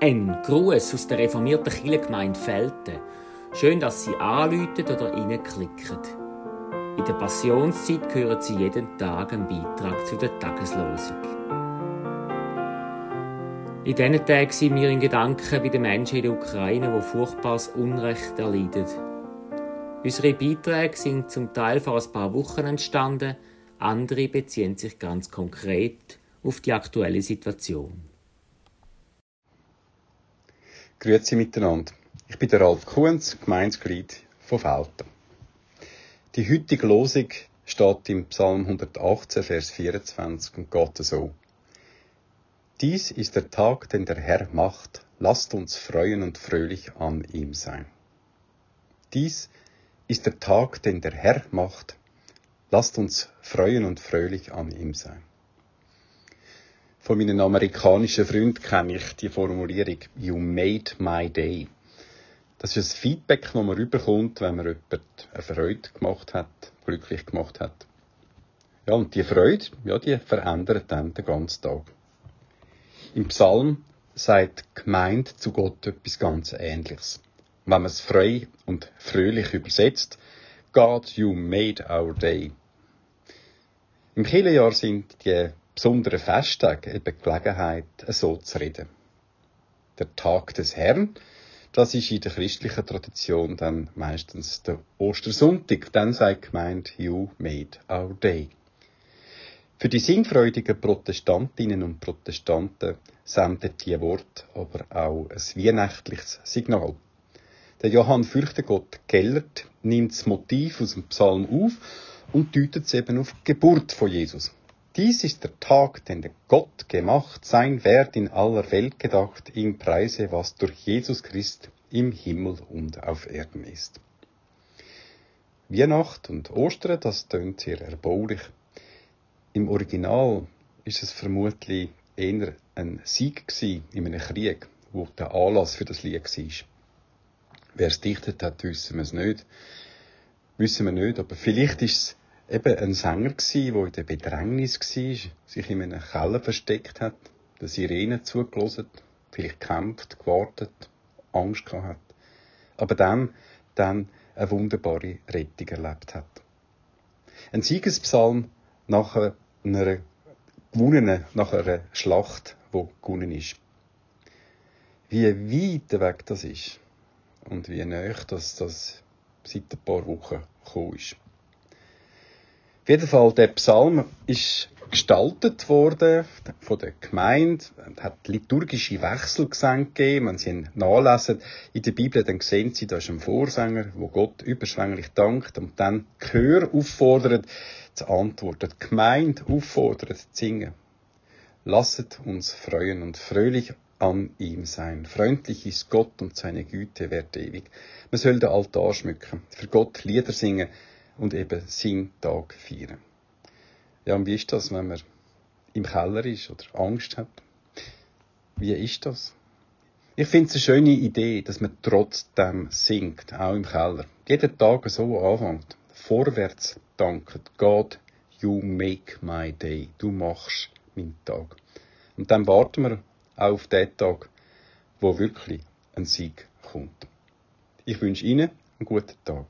Ein Gruß aus der reformierten Kirchengemeinde Felten. Schön, dass Sie anrufen oder reinklicken. In der Passionszeit hören Sie jeden Tag einen Beitrag zu der Tageslosung. In diesen Tagen sind wir in Gedanken bei den Menschen in der Ukraine, die furchtbares Unrecht erleiden. Unsere Beiträge sind zum Teil vor ein paar Wochen entstanden, andere beziehen sich ganz konkret auf die aktuelle Situation. Grüezi miteinander. Ich bin der Ralf Kuhns, Gemeindeglied von Felten. Die heutige Losung steht im Psalm 118, Vers 24 und geht so. Dies ist der Tag, den der Herr macht. Lasst uns freuen und fröhlich an ihm sein. Dies ist der Tag, den der Herr macht. Lasst uns freuen und fröhlich an ihm sein. Von meinen amerikanischen Freunden kenne ich die Formulierung You made my day. Das ist ein Feedback, das man rüberkommt, wenn man jemand eine Freude gemacht hat, glücklich gemacht hat. Ja, und die Freude, ja, die verändert dann den ganzen Tag. Im Psalm sagt Gemeinde zu Gott etwas ganz Ähnliches. Wenn man es frei und fröhlich übersetzt, God, you made our day. Im Kirchenjahr sind die besonderen Festtage eben Gelegenheit, so zu reden. Der Tag des Herrn, das ist in der christlichen Tradition dann meistens der Ostersonntag. Dann sagt die Gemeinde, you made our day. Für die sinnfreudigen Protestantinnen und Protestanten sendet die Wort aber auch ein weihnachtliches Signal. Der Johann Fürchtegott Gellert nimmt das Motiv aus dem Psalm auf und deutet es eben auf die Geburt von Jesus. Dies ist der Tag, den der Gott gemacht, sein Wert in aller Welt gedacht, ihm preise, was durch Jesus Christ im Himmel und auf Erden ist. Weihnacht und Ostern, das tönt sehr erbaulich. Im Original ist es vermutlich eher ein Sieg in einem Krieg, wo der Anlass für das Lied war. Wer es dichtet hat, wissen wir es nicht. Wissen wir nicht, aber vielleicht ist es eben ein Sänger gsi, der in der Bedrängnis war, sich in einem Keller versteckt hat, der Sirene zugelassen, vielleicht gekämpft, gewartet, Angst gehabt hat. Aber dann, dann eine wunderbare Rettung erlebt hat. Ein Siegespsalm nach einer gewonnenen, nach einer Schlacht, wo gewonnen ist. Wie weit Weg das ist und wie nahe das, das seit ein paar Wochen gekommen ist. Auf jeden Fall, der Psalm ist gestaltet worden von der Gemeinde, hat liturgische Wechselgesänge gegeben. Wenn Sie ihn nachlesen in der Bibel, dann sehen Sie, da ist ein Vorsänger, wo Gott überschwänglich dankt und dann Chör auffordert zu antworten, die Gemeinde auffordert zu singen. Lasset uns freuen und fröhlich an ihm sein. Freundlich ist Gott und seine Güte währt ewig. Man soll den Altar schmücken, für Gott Lieder singen, und eben seinen Tag feiern. Ja, und wie ist das, wenn man im Keller ist oder Angst hat? Wie ist das? Ich finde es eine schöne Idee, dass man trotzdem singt, auch im Keller. Jeden Tag so anfängt. Vorwärts danken. God, you make my day. Du machst meinen Tag. Und dann warten wir auf den Tag, wo wirklich ein Sieg kommt. Ich wünsche Ihnen einen guten Tag.